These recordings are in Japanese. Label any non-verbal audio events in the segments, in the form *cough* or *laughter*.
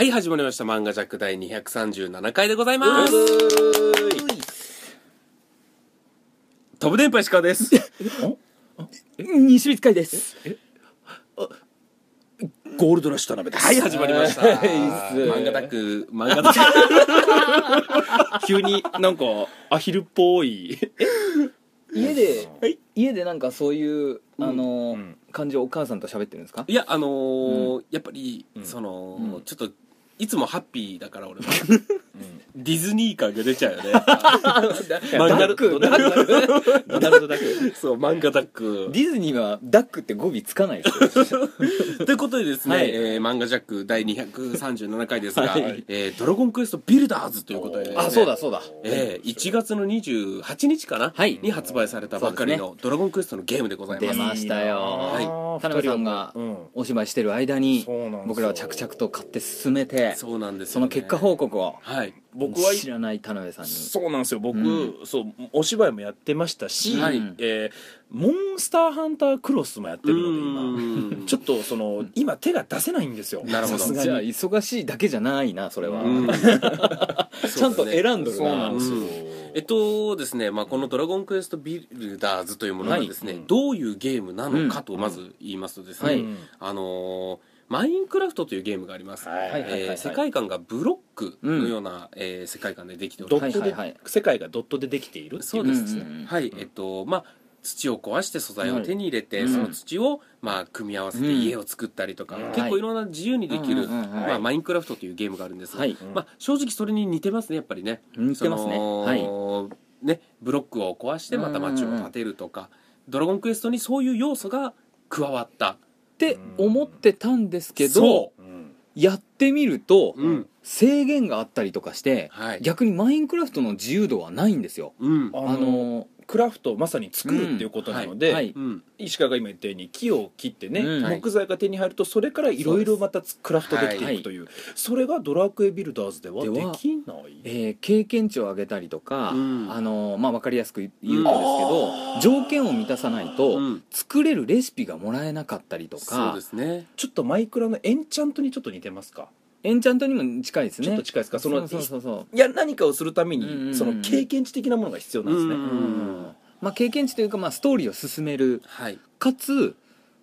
はい、始まりました。漫画ジャック第237回でございます。飛ぶ電波石川です。西光会ですゴールドラッシュ田辺です。はい、始まりました。漫画ダック、漫画ダック。急になんかアヒルっぽい。家で、はい家でなんかそういうあの、うん感じをお母さんと喋ってるんですかいや、あのーやっぱり、うんその、うんちょっと、いつもハッピーだから俺は。ディズニー感が出ちゃうよね。ダ漫画ック。ダックドナルドだけ。そう、漫画ダック。ディズニーはダックって語尾つかないですよ。*laughs* ということでですね、はい。えー漫画ジャック第237回ですが、はい。えードラゴンクエストビルダーズということでね、あそうだそうだ。えー1月の28日かな、はい。に発売されたばかりのドラゴンクエストのゲームでございます。出ましたよ。はい田辺さんがうんお芝居してる間に僕らは着々と買って進めてそうなんですその結果報告をはい。僕は知らない田辺さんにそうなんですよ。僕、うんそうお芝居もやってましたし、はいえーモンスターハンタークロスもやってるので今。今ちょっとその今手が出せないんですよ。なるほどさすがじゃあに。忙しいだけじゃないなそれは、うん *laughs* ちゃんと選んどるそうななんですよ。えっとですね、まあ、この「ドラゴンクエストビルダーズ」というものがですね、はい。どういうゲームなのかとまず言いますとですね、はい。あのーマインクラフトというゲームがあります、えー世界観がブロックのような、えー世界観でできております。世界がドットでできているってそうですね、うんうんうん。はい。えっとまあ土を壊して素材を手に入れて、はいその土を、まあ、組み合わせてうん。家を作ったりとか、うん結構いろんな自由にできる、うんうんうんまあ、マインクラフトというゲームがあるんですが、はい。まあ、正直それに似てますねやっぱりね。似てますね。はい。ねブロックを壊してまた街を建てるとか、ドラゴンクエストにそういう要素が加わった。って思ってたんですけどやってみるとううん。制限があったりとかしてはい。逆にマインクラフトの自由度はないんですよ。あのクラフトまさに作るっていうことなので、はいうん。石川が今言ったように木を切ってね、うん。木材が手に入るとそれからいろいろまたクラフトできていくというそれがドラクエビルダーズではできないえー経験値を上げたりとか、うん。あのまあ、分かりやすく言うとですけど、うん。条件を満たさないと、うん。作れるレシピがもらえなかったりとそうかですね。ちょっとマイクラのエンチャントにちょっと似てますか？エンチャントにも近いですね。ちょっと近いですか？そのそうそうそういや何かをするためうんうんうん。にその経験値的なものが必要なんですね、うんうんまあ、経験値というか、まあ、ストーリーを進める。はい。かつ、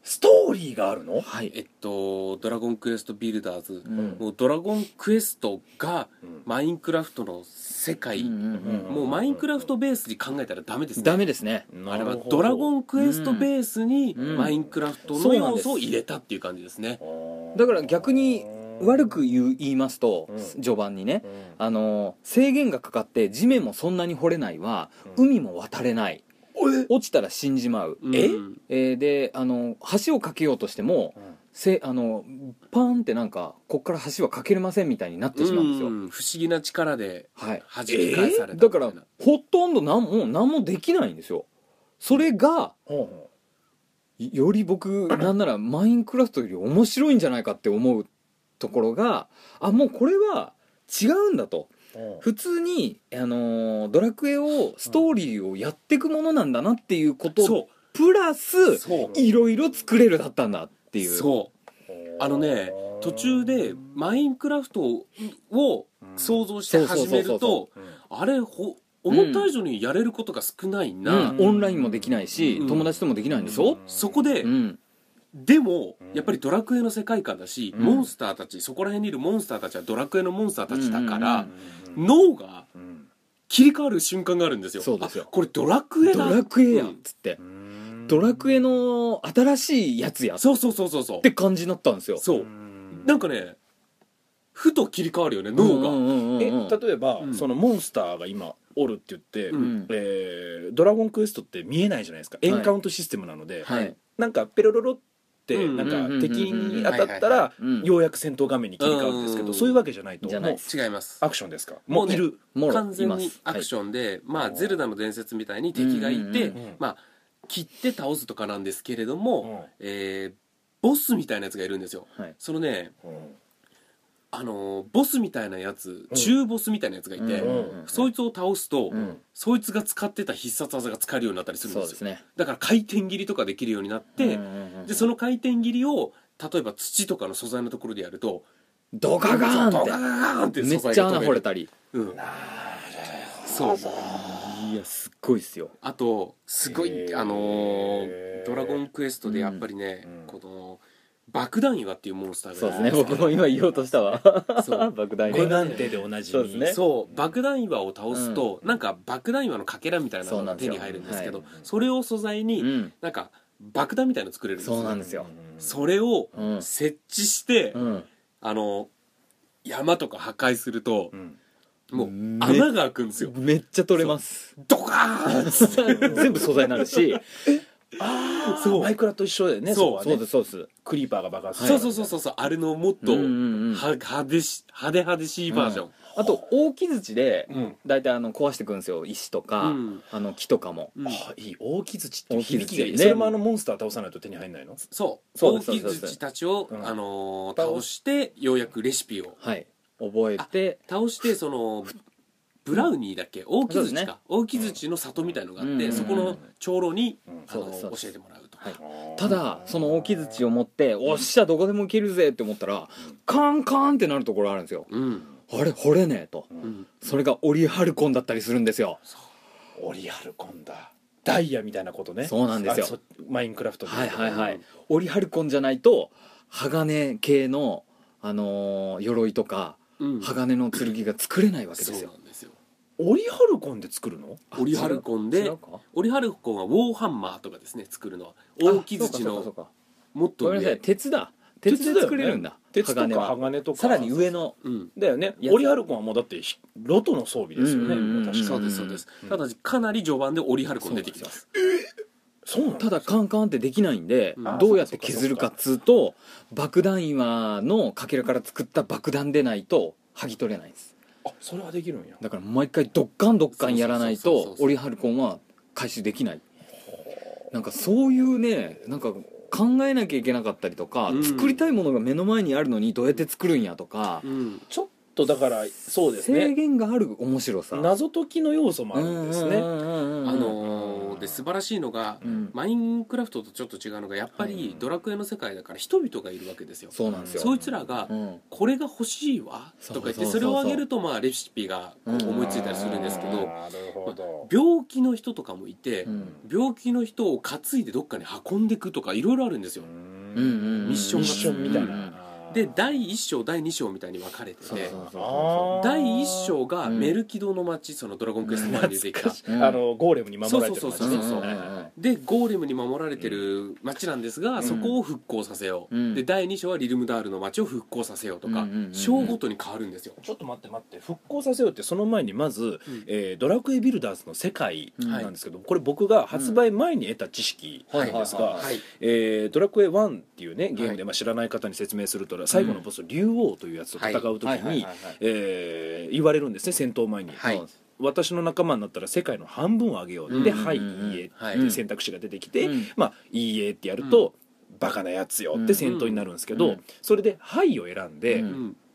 ストーリーがあるの？はい。えっと「ドラゴンクエストビルダーズ」うん。もうドラゴンクエストがうん。マインクラフトの世界、うんうんうんもうマインクラフトベースに考えたらダメですね。ダメですね。あれはドラゴンクエストベースにうん。マインクラフトの要素を入れたっていう感じですね。だから逆に悪く言いますと、うん。序盤にねうん。あの制限がかかって地面もそんなに掘れないわ、うん。海も渡れない。落ちたら死んじまう、うん。え？えーであの橋を架けようとしてもせあのパーンってなんかこっから橋は架けれませんみたいになってしまうんですよ、うん。不思議な力ではい。弾き返されただからみたいな。ほとんど何も何もできないんですよ。それがほより僕なんならマインクラフトより面白いんじゃないかって思うところがあもうこれは違うんだと。普通に、あのードラクエをストーリーをやっていくものなんだなっていうことそプラスうそう。いろいろ作れるだったんだっていう。そう。あのね途中でマインクラフトを想像して始めるそうそうとあれほ思った以上にやれることが少ないな、うん。オンラインもできないし、うん。友達ともできないんですよ、そこで、うんでもうん。やっぱりドラクエの世界観だし、うん。モンスターたちそこら辺にいるモンスターたちはドラクエのモンスターたちだから、うん。脳がうん。切り替わる瞬間があるんですよ。そうですよ。あこれドラクエドだラクエやんうんっつって、うん。ドラクエの新しいやつやっそうそうそうそうそう。て感じになったんですよ。そう。うん。なんかねふと切り替わるよね脳が、うんうんうんうんえ例えば、うん。そのモンスターが今おるって言って、うん。えードラゴンクエストって見えないじゃないですか。エンカウントシステムなので、はい。なんかペロロロってうんなんか敵に当たったらうん。ようやく戦闘画面に切り替わるんですけうんどそういうわけじゃないと違います。アクションですか？もういる。もろ完全にアクションで、まあう。んゼルダの伝説みたいに敵がいて、まあ切って倒すとかなんですけれども、うん。えーボスみたいなやつがいるんですよ。はい。そのねうんあのーボスみたいなやつうん。中ボスみたいなやつがいて、うんそいつを倒すと、うん。そいつが使ってた必殺技が使えるようになったりするんでよ。そうですすね。だから回転切りとかできるようになって、でその回転切りを例えば土とかの素材のところでやるとドカガーンって。ドカガーンってめっちゃ穴掘れたり。りうん。そう。いやすっごいっすよ。あとすごいあのードラゴンクエストでやっぱりね、うん。この爆弾岩っていうモンスターがそうですね。僕も今言おうとしたわ。そう。爆弾メガンテでおなじみそうですね。そう。爆弾岩を倒すと、なんか爆弾岩のかけらみたいなのが手に入るんですけどそれを素材に、うん。なんか爆弾みたいの作れるんですよ。そうなんですよ。それをうん設置して、うん。あの山とか破壊するとう、ん。もうめ穴が開くんですよ。めっちゃ取れます。ドカーン *laughs* 全部素材になるしあそう。あマイクラと一緒だよね。そうそうですそうです。クリーパーが爆発そうそうそうそう。そうあれのもっと、うんうんうん。は派手し派手派手しいバージョン、あと大木槌でうん。大体あの壊してくんですよ。石とか、うん。あの木とかも。うん。あいい。大木槌って響きがいい。ね。それもあのモンスター倒さないと手に入んないの？そう。そう。です大きそうです槌たちを、う。んあのー倒してようやくレシピをはい。覚えて倒してそのブラウニーだっけ？大木そうですね。槌か、大木槌の里みたいのがあって、うん。そこの長老に、うん。あのそうですそうです。教えてもらうと、はい。ただその大木槌を持っておっしゃどこでも行けるぜって思ったらカンカンってなるところあるんですよ。うん。あれ掘れねえと。うん。それがオリハルコンだったりするんですよ。オリハルコンだ。ダイヤみたいなことね。そうなんですよ。あそマインクラフトではいはいはい、うんオリハルコンじゃないと鋼系の、あのー鎧とかうん。鋼の剣が作れないわけですよ。そうなんですよオリハルコンで作るの？オリハルコンでオリハルコンはウォーハンマーとかですね作るの。は大木槌のもっとごめんなさい上鉄だ鉄で作れるんだ鉄とか鋼とか。さらに上のうん。だよね。オリハルコンはもうだってひロトの装備ですよね。うんうんうん。うん確かに。そうですそうです、うん。ただかなり序盤でオリハルコン出てきます。そうただカンカンってできないんで、うん。どうやって削るかっつうと爆弾岩のかけらから作った爆弾でないと剥ぎ取れないんですあそれはできるんや。だから毎回ドッカンドッカンやらないそうそうそうそうとオリハルコンは回収できない。なんかそういうねなんか考えなきゃいけなかったりとか、うん。作りたいものが目の前にあるのにどうやって作るんやとか、うん。ちょっとだからそうです制ね限がある面白さ。謎解きの要素もあるんですね。うんうんうんうんあのーで素晴らしいのが、うん。マインクラフトとちょっと違うのがやっぱりドラクエの世界だから人々がいるわけですよ。そうなんですよ。そいつらがうん。これが欲しいわとか言ってそれをあげるとまあレシピが思いついたりするんですけどなるほど。病気の人とかもいてうん。病気の人を担いでどっかに運んでいくとかいろいろあるんですよ。うんうんミッションが。ミッションみたいうん。なで第1章第2章みたいに分かれてて第1章がメルキドの街そのドラゴンクエスト前に出てきた。うん。あのゴーレムに守られてるそうそうそうそうはいはいはいでゴーレムに守られてる街なんですが、ん。そこを復興させよう、うん。で第2章はリルムダールの街を復興させようとか、うんうんうんうん。章ごとに変わるんですよ、ちょっと待って待って復興させようってその前にまず、えードラクエビルダーズの世界なんですけど、これ僕が発売前に得た知識なんですがはい。はい。はいえードラクエ1っていうねゲームで、まあ、知らない方に説明すると最後のボス、竜王というやつと戦う時に、はいはいはいはい。えー言われるんですね戦闘前に、はい私の仲間になったら世界の半分をあげよう、うんで「うんはい、うん。いいえ」はいっていう選択肢が出てきて、うん。まあ「いいえ」ってやると、バカなやつよって戦闘になるんですけど、うん。それで「はい」を選んで、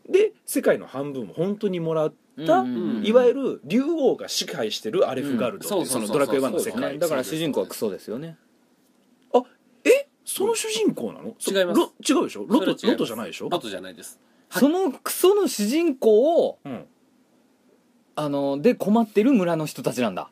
で世界の半分を本当にもらった、いわゆる竜王が支配してるアレフガルドそのドラクエ1の世界。だから主人公はクソですよね。あえ？その主人公なの？そ違います。ロ違うでしょ？ロトロトじゃないでしょ？ロトじゃないです。そのクソの主人公をうんあので困ってる村の人たちなんだ。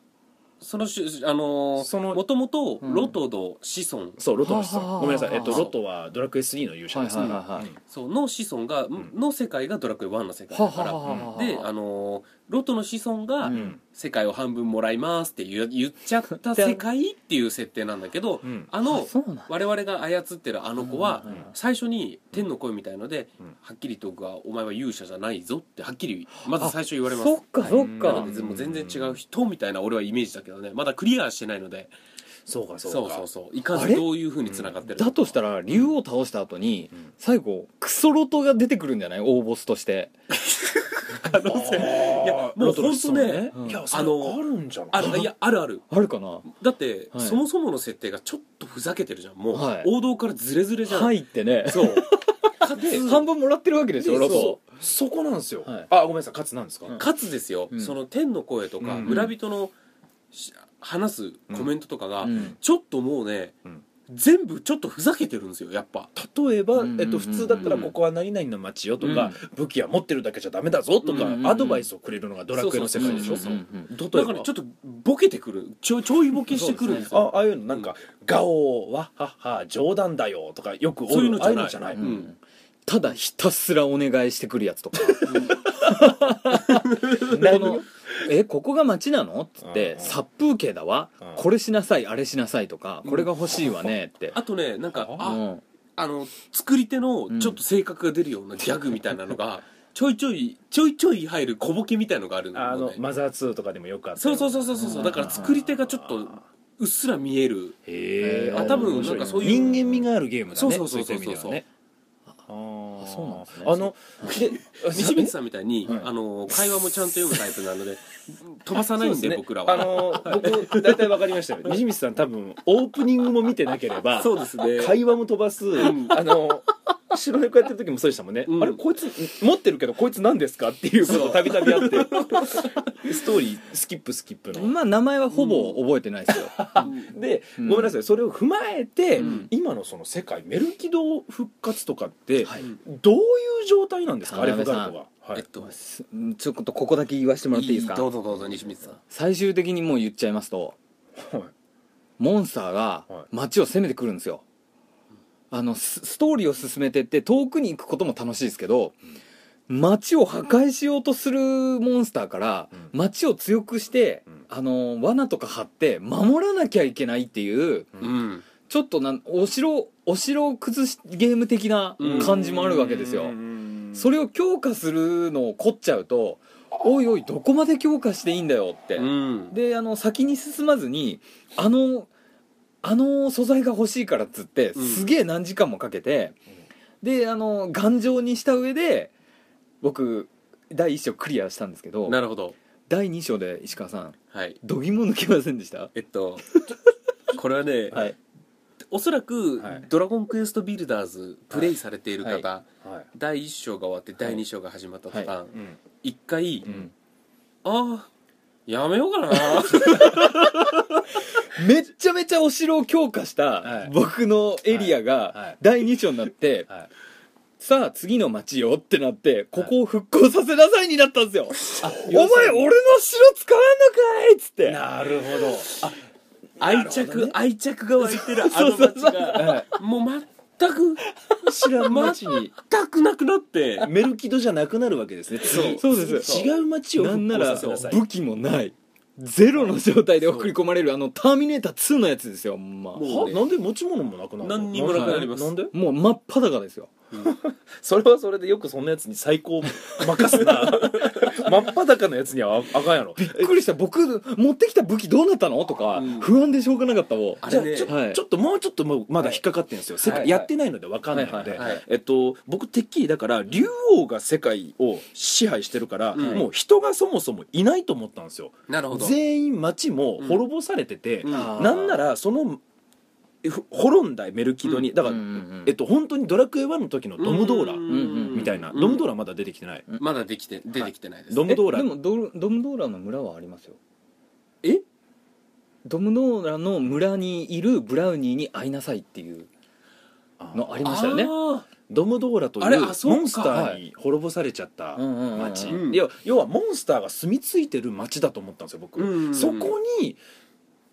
そのしあのーそのもともとうん。ロトの子孫、そうロトの子孫。ごめんなさい、えっと、はあロトはドラクエ3の勇者ですね、はいはいはいそうの子孫が、ん。の世界がドラクエ1の世界はだから、はははであのーロトの子孫が、うん。世界を半分もらいますって言う言っちゃった世界っていう設定なんだけど、うん。あのあそうなんだ。我々が操ってるあの子は最初に天の声みたいので、うん。はっきりと僕は「お前は勇者じゃないぞ」ってはっきりまず最初言われます。そっかそっなかのでもう全然違う人みたいな俺はイメージだけどね。まだクリアしてないのでそうかそうか。そうそうそう。いかあれずどういうふうにつながってるだとしたら竜を倒した後にん最後クソロトが出てくるんじゃない？大ボスとして。可能性いやもうほんとねいやあのあるんじゃない？あるいやあるある。あるかな？だって、はい。そもそもの設定がちょっとふざけてるじゃん。もう、はい。王道からズレズレじゃん、はいってね。そう。*laughs* 半分もらってるわけでしょロそト。そこなんですよ、はい。あごめんなさい。勝つなんですか、うん。かつですよ、うん。その天の声とか、うん。村人のし話すコメントとかが、うん。ちょっともうね、うん。全部ちょっとふざけてるんですよやっぱ。例えば、うん。えっと、普通だったらここは何々の街よとか、武器は持ってるだけじゃダメだぞとか、うん。アドバイスをくれるのがドラクエの世界でしょ。だからちょっとボケてくる。ちょちょいボケしてくるんですよ。あああいうのなんか「ガオーわっはっは冗談だよ」とかよくそういうのじゃない。ああいうのじゃない、うん。うんただひたすらお願いしてくるやつとか。何 *laughs* このえここが街なの?」っつってうん「殺風景だわ。うん。これしなさいあれしなさい」とか「これが欲しいわね」って。あとねなんかうあん。あの作り手のちょっと性格が出るようなギャグみたいなのが *laughs* ちょいちょいちょいちょい入る小ボケみたいのがあるのね。あのマザー2とかでもよくあったそうそうそうそうそうそう。だから作り手がちょっとうっすら見える。へえあ多分なんかそういう。人間味があるゲームだね。そうそうそうそういった意味ではね。あーあそうなんですね。あので *laughs* 西光さんみたいに、はい。あの会話もちゃんと読むタイプなので *laughs* 飛ばさないんでね。僕らは。あの僕大体わかりましたよ。*laughs* 西光さん多分オープニングも見てなければそうですね。会話も飛ばす、あの白猫やってる時もそうでしたもんね、うん。あれこいつ持ってるけどこいつ何ですかっていうことたびたびあって。*laughs* ストーリースキップスキップの、まあ名前はほぼ覚えてないですよ。*laughs* で、うん。ごめんなさい。それを踏まえて、うん。今のその世界メルキド復活とかって、はい。どういう状態なんですか？アレフガルトが、はい。えっとすちょっとここだけ言わせてもらっていいですか？どうぞどうぞ西光さん。最終的にもう言っちゃいますとはい。モンスターがはい。街を攻めてくるんですよあのスストーリーを進めてって遠くに行くことも楽しいですけど街を破壊しようとするモンスターからうん。街を強くしてうん。あの罠とか張って守らなきゃいけないっていううん。ちょっとなんお城お城を崩しゲーム的な感じもあるわけですよ。それを強化するのを凝っちゃうとおいおいどこまで強化していいんだよって。うん。であの先に進まずにあのあの素材が欲しいからっつって、うん。すげえ何時間もかけて、であの頑丈にした上で僕第1章クリアしたんですけどなるほど。第2章で石川さんはい。度肝抜けませんでした？えっとこれはね、*laughs* はい。おそらく、はい。ドラゴンクエストビルダーズ」プレイされている方、はい。はい。第1章が終わって第2章が始まった途端、はうん。一回、ん。ああやめようかな *laughs* めっちゃめちゃお城を強化したはい。僕のエリアはい。が第2章になって、はい。さあ次の町よってなってここを復興させなさいになったんですよ、お前俺の城使わんのかいっつって。なるほど。あ愛着、愛着が湧いてるあのそうそう街が。もう全く知らん街に。全くなくなってメルキドじゃなくなるわけですね。次そうです。違う街を復なんなら興させなさい。武器もないゼロの状態で送り込まれるあのターミネーター2のやつですよま。あもうは？なんで持ち物もなくなるの？何にもなくなります。なんで？もう真っ裸ですよそれはそれでよくそんなやつに最高任すな。*laughs* 真っ裸のやつにはああかんやろ。びっくりした。僕持ってきた武器どうなったの？とかうん。不安でしょうがなかったもんじゃああれねちょ,、はい。ちょっともうちょっともうまだ引っかかってるんですよ、世界はい。やってないので分かんないので、はいはいはいえっと、僕てっきりだから竜王が世界を支配してるから、うん。もう人がそもそもいないと思ったんですよ。なるほど。全員町も滅ぼされてて、うん。なんならそのふ滅んだメルキドに、だから、うんうんうん。えっと、本当にドラクエ1の時のドムドーラ。みたいな、うん。ドムドーラまだ出てきてない、まだできて出てきてないです、ドムドーラ。えでもドルドムドーラの村はありますよ。え？ドムドーラの村にいるブラウニーに会いなさいっていうのありましたよね。あドムドーラといあれうモンスターに滅ぼされちゃった町要はモンスターが住み着いてる町だと思ったんですよ僕、うんそこに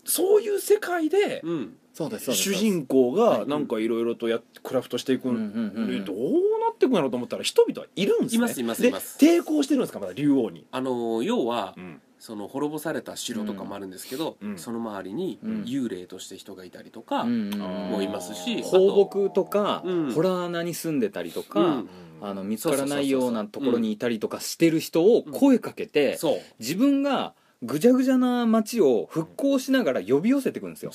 そういう世界でーうん主人公がなんかいろいろとやっクラフトしていくどうなっていくんやろうと思ったら人々はいるんですね。いますいますでいます。抵抗してるんですかまだ竜王に、あの要は、うん。その滅ぼされた城とかもあるんですけど、うん。その周りにうん。幽霊として人がいたりとか、もいますし放牧とか、うん。ホラー穴に住んでたりとか、うん。あの見つからないようなところにいたりとかしてる人を声かけて、自分がぐじゃぐじゃな街を復興しながら呼び寄せていくんですよ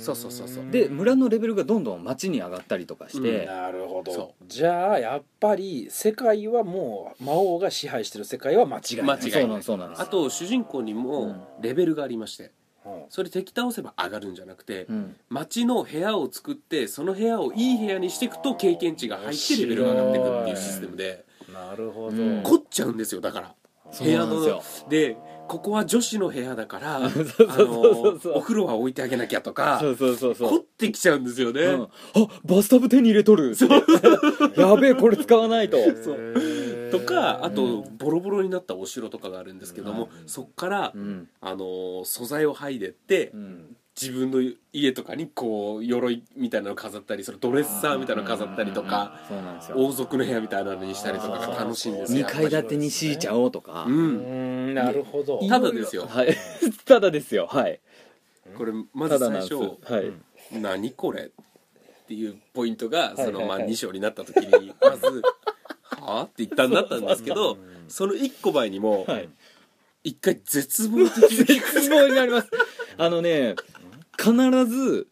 そうそうそうそう。で村のレベルがどんどん街に上がったりとかして、なるほそどじゃあやっぱり世界はもう魔王が支配してる世界は間違いない。間違いそうなんそうなんです。あと主人公にもレベルがありましてうん。それ敵倒せば上がるんじゃなくてうん。街の部屋を作ってその部屋をいい部屋にしていくと経験値が入ってレベルが上がっていくっていうシステムでなるほど、うん。凝っちゃうんですよだから。部屋のなんですよ。でここは女子の部屋だから *laughs* あのお風呂は置いてあげなきゃとかそうそうそうそう。凝ってきちゃうんですよね、うん、あバスタブ手に入れとる。*laughs* やべえこれ使わないと。そうとかあとボロボロになったお城とかがあるんですけども、そっから、うん。あの素材を剥いでって、うん。自分の家とかにこう鎧みたいなの飾ったりそのドレッサーみたいなの飾ったりとか王族の部屋みたいなのにしたりとかが楽しいんですよ。2階建てに敷いちゃおうとか、ううんんなるほど。ただですよ。はい。*laughs* ただですよ。はい。これまず最初はい「何これ?」っていうポイントがそのまあはい。はいはい2章になった時にまず「はあ?」って一旦なったんですけどその1個前にもはい。一回絶望的に。*laughs* 絶望になります。あのね必ず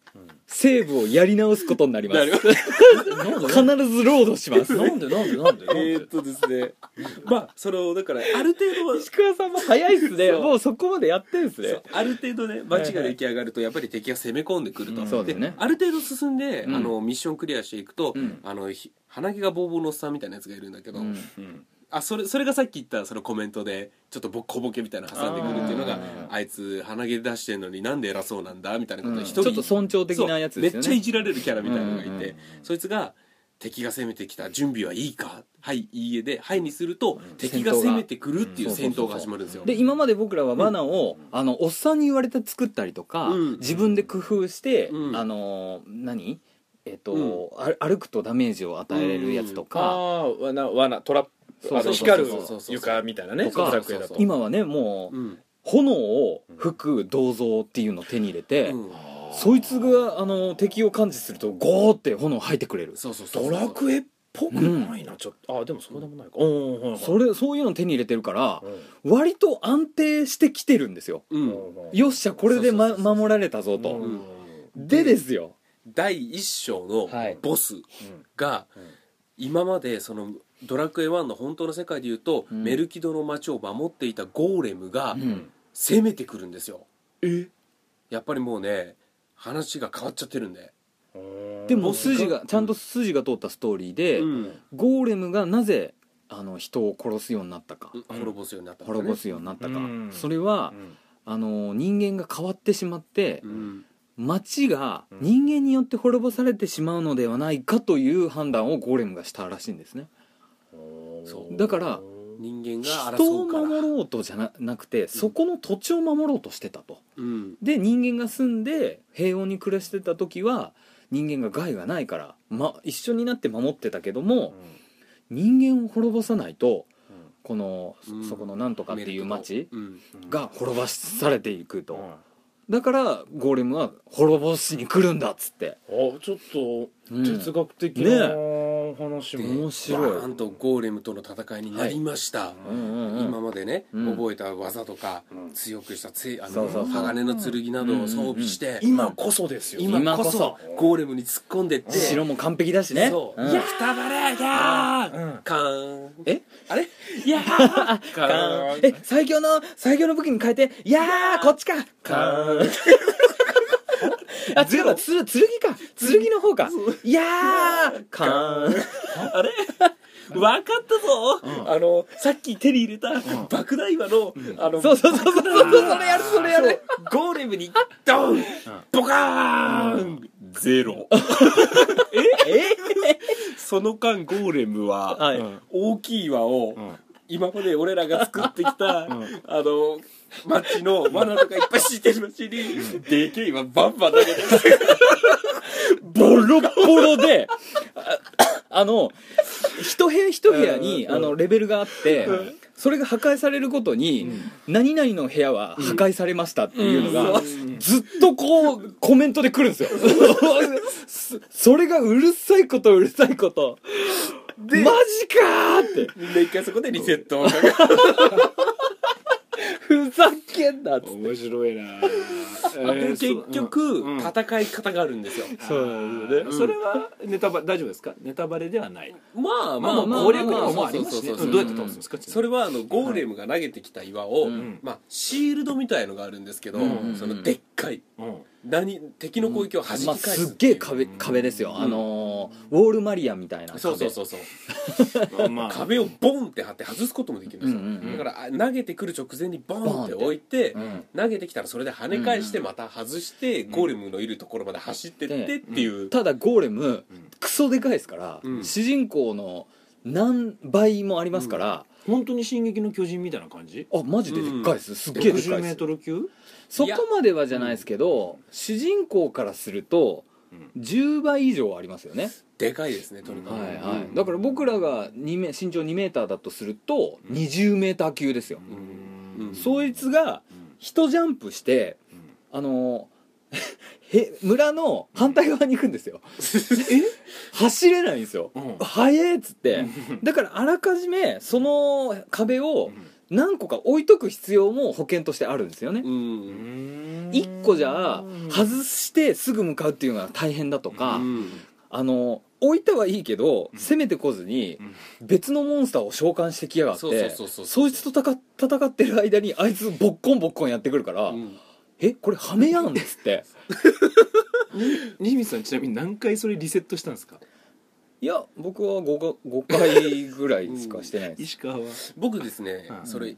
セーブをやり直すことになります。必ずロードします。なんでなんでなんでなんで？えーっとですね。*laughs* まあそのだからある程度は石川さんも早いっすね。もうそこまでやってんすね。ある程度ね街が出来上がるとやっぱり敵が攻め込んでくると、うんそうですね。ある程度進んで、うん。あのミッションクリアしていくと、うん。あのひ鼻毛がボーボーのおっさんみたいなやつがいるんだけど、あそれそれがさっき言ったそのコメントでちょっとぼ小ボケみたいなの挟んでくるっていうのがあいつ鼻毛出してんのになんで偉そうなんだみたいなことうん。で一人、ちょっと尊重的なやつですよね。めっちゃいじられるキャラみたいなのがいて、うんうんうん。そいつが敵が攻めてきた準備はいいか？はいいいえではいにすると、敵が攻めてくるっていう戦闘が始まるんですよ、で今まで僕らは罠を、あのおっさんに言われて作ったりとか、うん。自分で工夫して、うん。あの何？えっと、あ歩くとダメージを与えれるやつとか、ああー罠罠トラップあの光る床みたいなね今はねもう、うん炎を吹く銅像っていうのを手に入れて、うん。そいつがあの敵を感知するとゴーって炎を吐いてくれる。そうそうそうドラクエっぽくないなちょっと。あでもそうでもないか。うんはいはいそれそういうの手に入れてるからうん。割と安定してきてるんですよ。うん。よっしゃこれで、ま、守られたぞと、うん。でですよ。第一章のはい。ボスがうん。今までそのドラクエ1の本当の世界でいうと、うん。メルキドの街を守っていたゴーレムがうん。攻めてくるんですよ。え？やっぱりもうね話が変わっちゃってるんで、でも筋がちゃんと筋が通ったストーリーで、うん。ゴーレムがなぜあの人を殺すようになったか、滅ぼすようになったんだね。滅ぼすようになったか、うん。それは、あの人間が変わってしまって、うん。街がうん。人間によって滅ぼされてしまうのではないかという判断をゴーレムがしたらしいんですねそう。だから人間が人を守ろうとじゃななくてそこの土地を守ろうとしてたと。うん。で人間が住んで平穏に暮らしてた時は人間が害がないから、ま、一緒になって守ってたけども人間を滅ぼさないとこの、うん。そこのなんとかっていう町うん。が滅ぼされていくと、だからゴーレムは滅ぼしに来るんだっつって、あちょっとうん。哲学的な話でも面白い。バーンとゴーレムとの戦いになりました、うんうんうん今までね、うん。覚えた技とか、うん。強くしたついあのそうそうそう。鋼の剣などを装備して、今こそですよ。今こそゴーレムに突っ込んでって。城も完璧だしね。そう、ん。いやくたばれやー、うん。カーン。え？あれ？いやー。*laughs* カーン。え最強の最強の武器に変えていやーこっちか。カーン *laughs* あ違うわつ剣か。剣の方か。いやーカーンあれ？*laughs* 分かったぞ、あのさっき手に入れた爆弾岩の、あのそうそうそうそうそうそれやるそれやる。ゴーレムにドン！ボカーン！ゼロ。え？その間ゴーレムは、はい。大きい岩を、ん今まで俺らが作ってきた、あの街の罠とかいっぱい敷いてる街に、でけえ岩バンバン投げてる。ボロッボロでああの一部屋一部屋にあのレベルがあってそれが破壊されるごとに何々の部屋は破壊されましたっていうのがずっとこうコメントで来るんですよ。*laughs* そそれがうるさいことうるさいことマジかーって。みんな一回そこでリセットをかけ *laughs* ふざけんなっつって。面白いな。で結局、うん。戦い方があるんですよ。そうなんですよね。それはネタバレ大丈夫ですか？ネタバレではない。まあまあまあまあ攻略にまあももうありますしね。どうやって倒すんですか？それはあのゴーレムが投げてきた岩を、うん。まあ、シールドみたいのがあるんですけど、うんそのでっかい。うん。何敵の攻撃を弾きまあ、返すすっげえ壁壁ですよ、あののウォールマリアみたいな壁。そうそうそうそう。まあ壁をボンって張って外すこともできるんですよ、うんうんうん。だからあ投げてくる直前にボンって置いてうん。投げてきたらそれで跳ね返してうん。また外して、ゴーレムのいるところまで走ってってっていう、ただゴーレムクソでかいですから、うん。主人公の何倍もありますから、本当に「進撃の巨人」みたいな感じ？あマジででっかいです、すっげえでか60メーいですトル級？そこまではじゃないですけど、主人公からするとうん10倍以上ありますよね、でかいですねとにかく、はい。はい、だから僕らが2メ身長2メーターだとすると20メーター級ですよ、うん。そいつが一ジャンプしてあの *laughs* へ村の反対側に行くんですよ。*laughs* 走れないんですよ。うん。速えっつって。だからあらかじめその壁を何個か置いとく必要も保険としてあるんですよね。うん。1個じゃ外してすぐ向かうっていうのが大変だとか、うん。あの置いたはいいけど攻めてこずに別のモンスターを召喚してきやがってそいつと戦戦ってる間にあいつボッコンボッコンやってくるから「うん。えこれハメやん」っつって。*laughs* 西光さんちなみに何回それリセットしたんですか？いや僕は 5, か5回ぐらいしかしてないです、石川は。僕ですね、うん。それ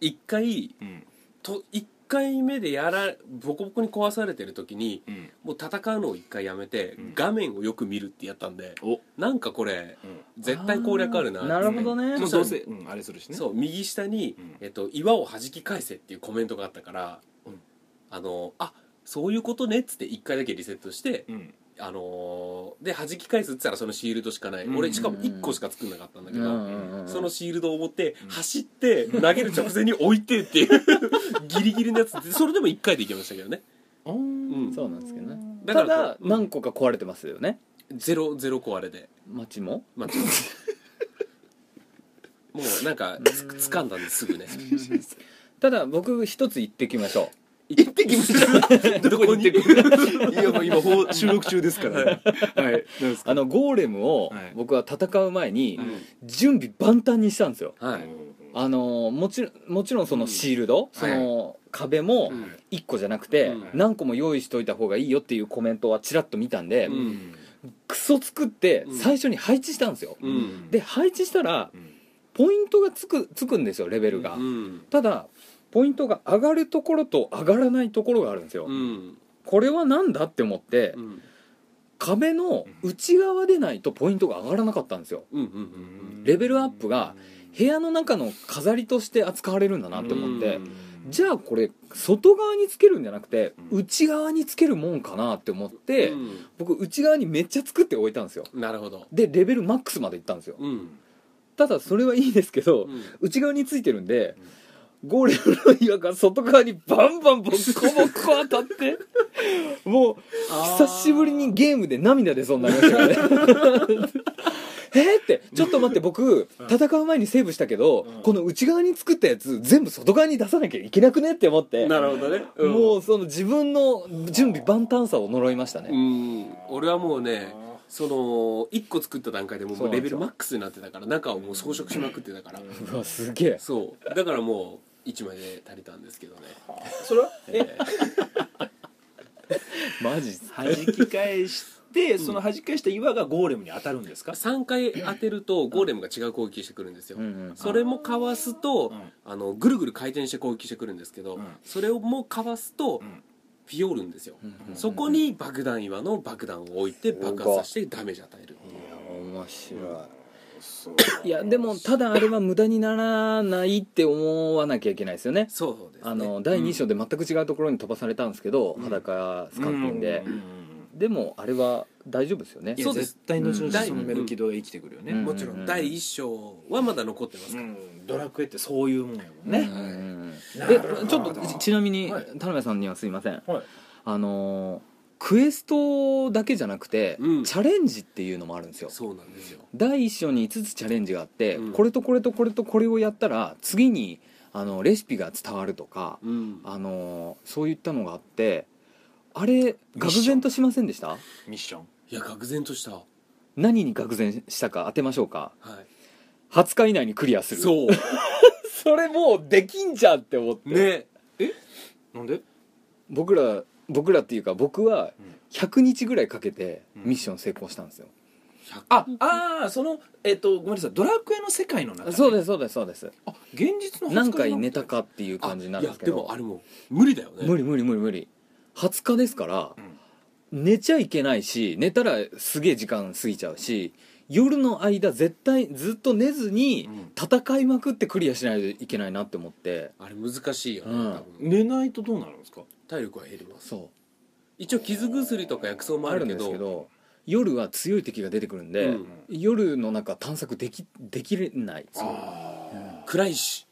1回うん。と1回目でやらボコボコに壊されてる時にうん。もう戦うのを1回やめて、うん。画面をよく見るってやったんでお。なんかこれ絶対攻略あるなあーなるほどね。もう。どうせうんあれするしね。そう右下に、うん。えっと「岩を弾き返せ」っていうコメントがあったから、うん。あのあそういうことねっつって1回だけリセットして、うんあのーで弾き返すっつったらそのシールドしかない、うん俺しかも1個しか作んなかったんだけど、うんうんうんそのシールドを持って走って投げる直前に置いてっていう *laughs* ギリギリのやつ。でそれでも1回でいけましたけどね。うん。そうなんですけどね。だからただうん。何個か壊れてますよね。ゼロゼロ壊れで。街も？まあちょっともうなんかつ掴んだんですぐね。ただ僕一つ言ってきましょ行ってきました。*laughs* どこに？行ってくいやもう今収録中ですからね。はい。何ですか？うあのゴーレムをはい。僕は戦う前にうん準備万端にしたんですよ。はい。あのもちろんもちろんそのシールド、その壁もうん。1個じゃなくてうん。何個も用意しといた方がいいよっていうコメントはちらっと見たんで、うん。クソ作ってうん。最初に配置したんですよ、うん。で配置したらうん。ポイントがつくつくんですよレベルが、うん。ただポイントが上がるところと上がらないところがあるんですよ、うん。これは何だって思って、うん。壁の内側でないとポイントが上がらなかったんですよ。うんうんレベルアップが部屋の中の飾りとして扱われるんだなって思って、じゃあこれ外側につけるんじゃなくてうん。内側につけるもんかなって思って、う僕内側にめっちゃ作って置いたんですよ。んなるほど。でレベルマックスまでいったんですよ。うん。ただそれはいいですけど、うん。内側についてるんで、ゴーレムの岩が外側にバンバンボッコボコ当たって。*laughs* もう久しぶりにゲームで涙出そうになりましたね。*laughs* えーってちょっと待って僕戦う前にセーブしたけど、うん。この内側に作ったやつ全部外側に出さなきゃいけなくねって思って。なるほどね。もうその自分の準備万端さを呪いましたうね、ん。俺はもうねその1個作った段階でもそうレベルマックスになってたから中をもう装飾しまくってたから。うわすげえ。そう。だからもう1枚で足りたんですけどね。それは？え *laughs* マジっす弾き返してその弾き返した岩がゴーレムに当たるんですか？3回当てるとゴーレムが違う攻撃してくるんですよ。うんうん。それもかわすとうん。あのぐるぐる回転して攻撃してくるんですけどうん。それをもかわすとうん。フィオるんですよ。うんうんそこに爆弾岩の爆弾を置いて爆発させてダメージ与える。面白いいやでもただあれは無駄にならないって思わなきゃいけないですよね。そうですね。あの第2章で全く違うところに飛ばされたんですけど、うん。裸スカンピンでうん、うん。でもあれは大丈夫ですよね。そうです。絶対後々うん。そのメルキドが生きてくるよね、うん。もちろん。第1章はまだ残ってますから。うん。ドラクエってそういうもんやもんね、うん。うん。うんなえちょっとちちなみにはい。田辺さんにはすいません。はい。あのークエストだけじゃなくて、うん。チャレンジっていうのもあるんですよ。そうなんですよ。第1章に5つチャレンジがあって、うん。これとこれとこれとこれをやったら次にあのレシピが伝わるとか、うん。あのーそういったのがあってあれ愕然としませんでした？ミッション。いや愕然とした。は何に愕然したか当てましょうか。い。20日以内にクリアする。そう。*laughs* それもうできんじゃんって思って、ね。なんで？僕ら僕らっていうか僕はうん100日ぐらいかけてうん。ミッション成功したんですよ、ああーそのえっ、とごめんなさい。ドラクエの世界の中そうですすそうですそうです。あ現実の何回寝たかかっていう感じなんですけど。でもあれも無理だよね。無理無理無理無理。20日ですから、寝ちゃいけないし寝たらすげえ時間過ぎちゃうし夜の間絶対ずっと寝ずに戦いまくってクリアしないといけないなって思って。あれ難しいよね、うん。寝ないとどうなるんですか？体力は減ります。そ一応傷薬とか薬草うあるんもあるけどですけど夜は強い敵が出てくるんで、うん。夜の中探索できできれない。暗いし。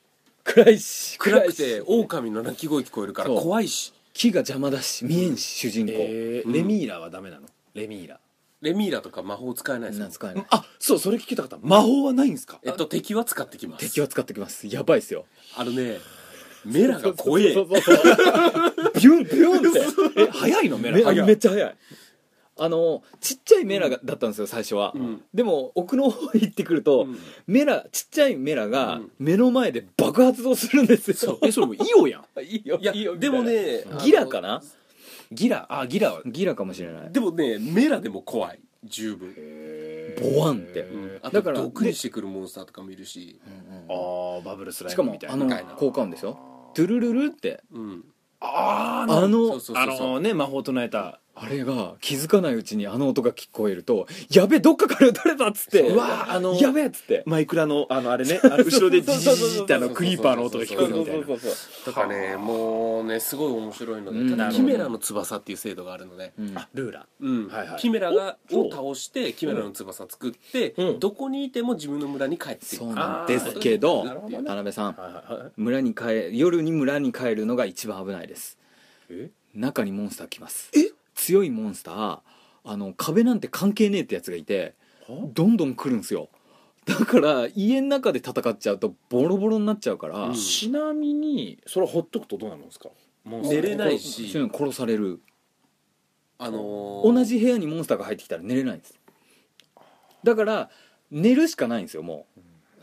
暗いし。暗くいし。て狼の鳴き声聞こえるからそう。怖いし。木が邪魔だし見えんし主人公、うん。えーレミーラはダメなの？レミーラ。レミーラとか魔法使えないですよなん。使えないあそうそれ聞きたかった。魔法はないんですか？えっと敵は使ってきます。敵は使ってきます。やばいっすよ。あのねメラが怖え。ビュンビュンって。え早いの？メラ。めっちゃ早い。あのちっちゃいメラがだったんですよ最初は、うん。でも奥の方行ってくると、うん。メラちっちゃいメラがうん。目の前で爆発動するんですよ、えそれもうイオやん。いいよいやいいよでもねギラかな？ギラあギラ。はギラかもしれない。でもねメラでも怖い。十分、ボワンって。うん。あとだから毒にしてくるモンスターとかもいるし。あーバブルスライしかムみたいな。もあのみたいな効果音ですよトゥルルルって。うん。あーあのそうそうそうあそう。のね魔法唱えたあれが気づかないうちにあの音が聞こえると「やべえどっかから撃たれた」っつってうわあのやべえっつって。マイクラのあのあれねあの後ろでジジジジってあのクリーパーの音が聞こえるみたいなそうそうとかねもうねすごい面白いので、うんただキメラの翼っていう制度があるので、ルーラうんはいはいキメラがおを倒してキメラの翼作って、うんどこにいても自分の村に帰っていくそうなんですけど田辺さん村に帰夜に村に帰るのが一番危ないですえ中にモンスター来ますえ強いモンスターあの壁なんて関係ねえってやつがいてどんどん来るんすよ。だから家の中で戦っちゃうとボロボロになっちゃうから、うん。ちなみにそれほっとくとどうなるんですか？寝れないしそういうの殺される。あのー同じ部屋にモンスターが入ってきたら寝れないんです。だから寝るしかないんですよもう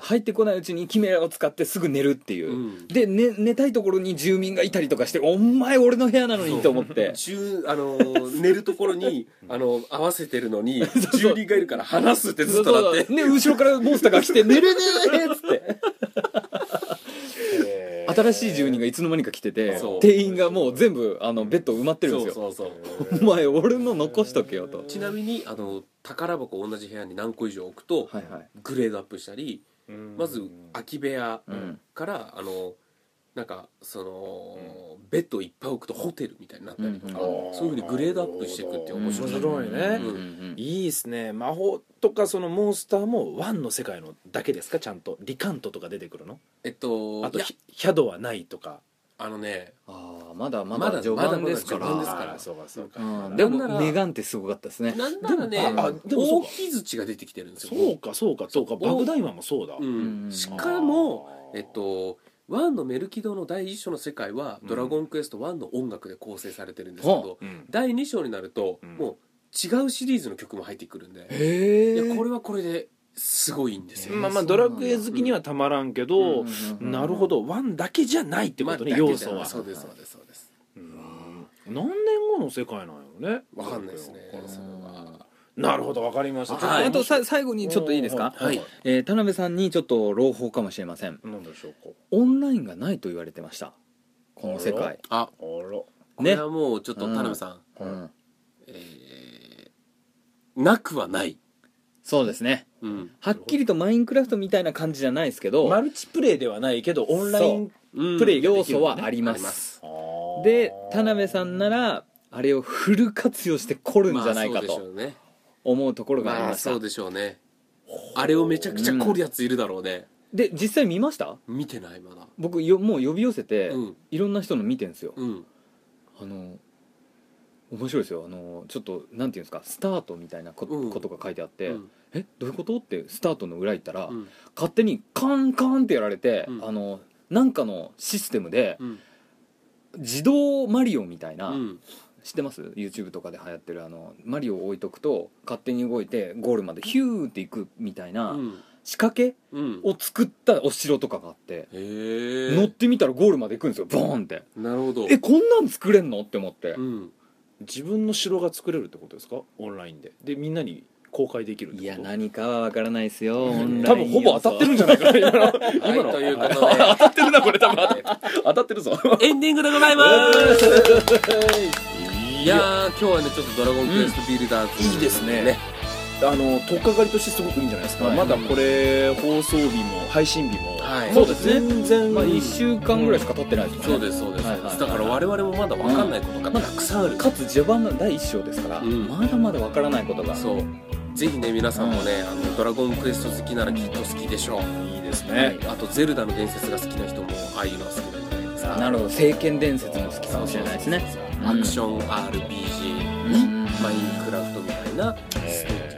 入ってこないうちにキメラを使ってすぐ寝るっていう、うん。で、ね、寝たいところに住民がいたりとかして「お前俺の部屋なのに」*laughs* と思って。中あのー寝るところに *laughs* あの合わせてるのに住人がいるから話すってずっとなって。ね後ろからモンスターが来て「寝れねえ!」っつって。えー。新しい住人がいつの間にか来ててそう。店員がもう全部あのベッド埋まってるんですよ。そうそうそうお前俺の残しとけよと。ちなみにあの宝箱同じ部屋に何個以上置くと、はいはい。グレードアップしたりうんまず空き部屋うん。から、あのなんかその、ベッドをいっぱい置くとホテルみたいになったりとか、うんそういうふうにグレードアップしていくっていう面白さ面白いね。うんうんいいですね。魔法とかそのモンスターもワンの世界のだけですか？ちゃんと。リカントとか出てくるの？えっといや。あとヒヒャドはないとか。あのねああまだままだだ序盤ですかまだまだ序盤ですから。そうかそうか、うん。でもなんならメガンってすごかったですね。なんならねああでも大き槌が出てきてるんですよ。そうかそうかそうか。バグダイマンもそうだ、うん。うん。しかもえっとワンのメルキドの第一章の世界は「ドラゴンクエスト1」の音楽で構成されてるんですけど、う。ん。第2章になると、うん。もう違うシリーズの曲も入ってくるんで、いやこれはこれですごいんですよ、まあまあドラクエ好きにはたまらんけど、なるほどどワンだけじゃないってことね、まあ要素は。そうですそうですそうです。うん。何年後の世界なんやろねわかんないですねなるほどわかりました。はい。あとさ最後にちょっといいですか、はい。えー田辺さんにちょっと朗報かもしれません。何でしょうか？オンラインがないと言われてました。この世界。ああら。これはもうちょっと田辺さん、うん。えーなくはない、そうですねうん。はっきりとマインクラフトみたいな感じじゃないですけどマルチプレイではないけどオンラインう。んプレイが要できるのね素はあります。すで田辺さんならあれをフル活用して凝るんじゃないかまあそうでしとょうね。思うところがありまあました、そうでしょうね。あれをめちゃくちゃ凝るやついるだろうね、で実際見ました？見てないまだ。僕よもう呼び寄せて、うん。いろんな人の見てんですよ、うん。あの面白いですよ。あのちょっとなんていうんですか？スタートみたいなこ,、うん。ことが書いてあって、うんえ？どういうこと？ってスタートの裏行ったら、うん。勝手にカンカンってやられて、うん。あのなんかのシステムでうん。自動マリオみたいな、うん。知ってます？YouTube とかで流行ってるあのマリオを置いとくと勝手に動いてゴールまでヒューっていくみたいなうん。仕掛けうん。を作ったお城とかがあって、へえ。乗ってみたらゴールまで行くんですよボーンって。なるほど。えこんなん作れんの？って思って、うん。自分の城が作れるってことですか？オンラインで。でみんなに公開できるいや何かはわからないですよ多分ほぼ当たってるんじゃないかな。*laughs* 今の。はい今の。ということで。*laughs* 当たってるなこれ多分。当たってるぞ。エンディングでございます。いやー今日はねちょっと「ドラゴンクエストビルダーズ」いいですね。あの取っかかりとしてすごくいいんじゃないですか、はい。まだこれ放送日も配信日も、はい。そうですね。全然、まあ1週間ぐらいしか経ってないですそうですそうです、はいはいだから我々もまだ分かんないことがたくさんある、かつ序盤の第一章ですから、うん。まだまだわからないことがそうぜひね皆さんもね、あのドラゴンクエスト好きならきっと好きでしょう、いいですはねい、あとゼルダの伝説が好きな人もああいうのは好きなんじゃない。ですかなるほど聖剣伝説も好きかもしれないですね。アクション RPG にうん。マインクラフトみたいな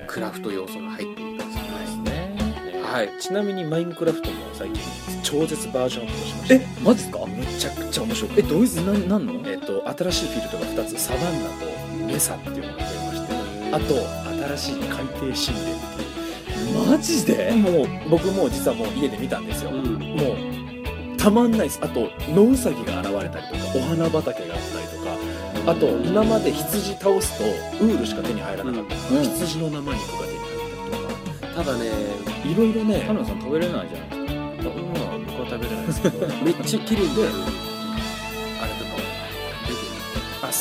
クラフト要素が入っているかもしれないですね。はい。ちなみにマインクラフトも最近超絶バージョンアップしました。えマジですか？めちゃくちゃ面白い。えどういうななんの？えっと新しいフィールドが2つサバンナとメサっていうのが増えましてあと新しい海底神殿ってマジで？もう僕も実はもう家で見たんですよ、うん。もうたまんないです。あと野ウサギが現れたりとかお花畑があったりとか。あと今まで羊倒すとウールしか手に入らなかった。うん。羊の生肉が手に入ったりとか。ただねいろいろね。田村さん食べれないじゃないですか。まあ僕は食べれないです。け *laughs* どめっちゃ綺麗に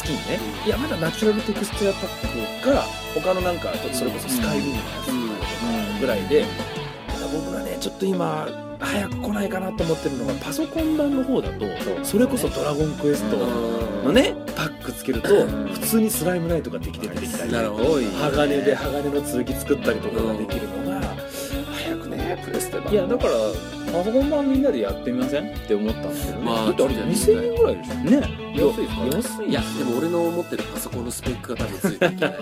あスキンねいやまだナチュラルテクスチャーパックが他のなんかそれこそスカイリムのやつとかぐらいでただ僕がねちょっと今早く来ないかなと思ってるのがパソコン版の方だとそれこそ「ドラゴンクエスト」のねパックつけると普通にスライムナイトができて出てきたり鋼で鋼の剣作ったりとかができるのが早くねプレステ版。いやだからパソコン版みんなでやってみません？って思ったんですけどね、まあだってあれ2000円ぐらいでしょ？ね。安いですか安いいやでも俺の持ってるパソコンのスペックが多分ついていけない。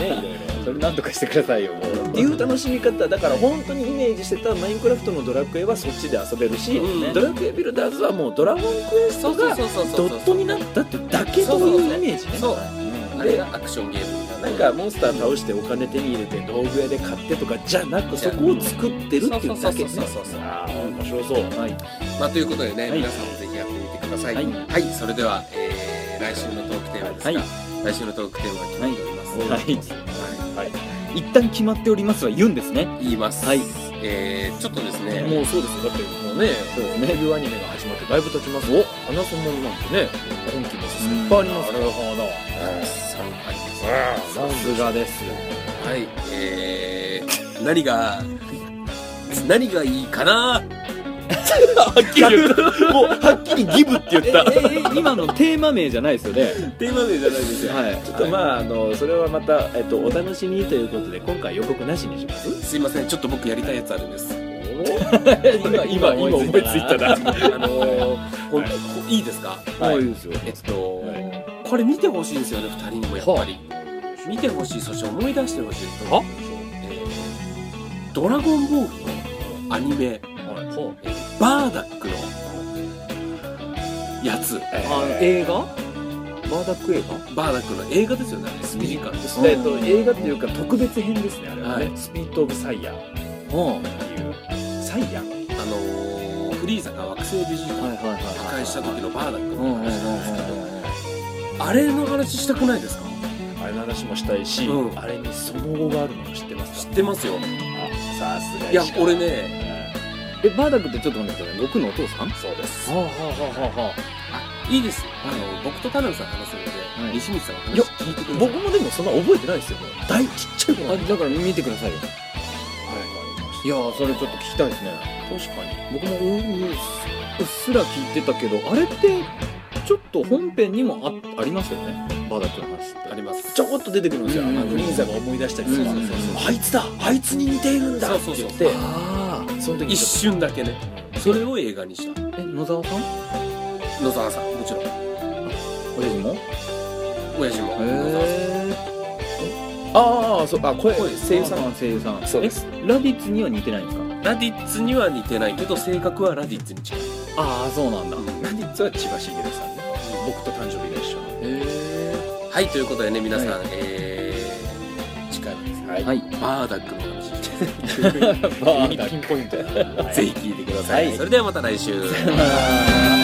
ねいろいろそれなんとかしてくださいよもう。っていう楽しみ方。だから本当にイメージしてたマインクラフトのドラクエはそっちで遊べるし、うん。ドラクエビルダーズはもうドラゴンクエストがドットになったってだけというイメージね。そう。あれがアクションゲームないんかモンスター倒してお金手に入れて道具屋で買ってとかじゃなくそこを作ってるっていうだけね。そうそうそうそうそう。ああ面白そう。はい。まあということでね、はい皆さんもぜひやってみてください。ははい。い、それでは、えー、来週のトークテーマですが、はい。来週のトークテーマは決まっております、はい。はい。一旦決まっておりますは言うんですね。言います、はいえー、ちょっとですね。もうそうですよ。だってもうねそうですねアニメが始まってだいぶ経ちます。お花そもなんてね今期もいっぱいありますなるほど。たくさんあります。さすがですはい。えー、何が何がいいかな？はっきり言ったもうはっきりギブって言った。えええ今のテーマ名じゃないですよね。テーマ名じゃないですよ。はい。ちょっとまああのそれはまた、えっと、お楽しみということで今回予告なしにします。すいません。ちょっと僕やりたいやつあるんです。*laughs* 今今今思いついたな。あのー、ほんほい。いですか？はい。いいですよ。えっと、これ見てほしいんですよね2人にもやっぱり、見てほしいそして思い出してほしいは？えードラゴンボールのアニメ、えーバーダックのやつ。あ映画？バーダック映画？バーダックの映画ですよね。スピリカルですえっと、映画っていうか特別編ですねあれはね、はい。スピート・オブ・サイヤ。ーってうんいう。サイヤ？ーあのー、フリーザが惑星ベジータを破壊した時のバーダックの話なんですけど。あれの話したくないですか？あれの話もしたいし、うん。あれにその後があるのも知ってますか？知ってますよ。あさすがいや俺ねえバーダックってちょっと待ってください僕のお父さん？そうです。はあはあはあはあいいですよ。あの僕と田辺さん話せるので、はい。西光さんのいや話聞いてください。僕もでもそんな覚えてないですよもう大ちっちゃい頃。あだから見てくださいよ。はい。いやーそれちょっと聞きたいですね。確かに。僕もうううっすら聞いてたけどあれってちょっと本編にもあありますよね。バーダックの話って。あります。ちょこっと出てくるんですよ、うんあのフリーザが思い出したりとか、うんそうあいつだあいつに似ているんだって言ってそうそうそうその時に一瞬だけね。それを映画にした。え野沢さん？野沢さんもちろん。親父も？親父も。へ野沢さん。えああそう。あ声声声優さん。声優さん。そうです。えラディッツには似てないんですか？ラディッツには似てないけど性格はラディッツに近い。ああそうなんだ。ラディッツは千葉茂さんね。僕と誕生日が一緒へえはいということでね皆さん、はえー、次回はですね。はいはい。バーダックの話バーダックピンポイントぜひ聞いてください、はいそれではまた来週 *laughs*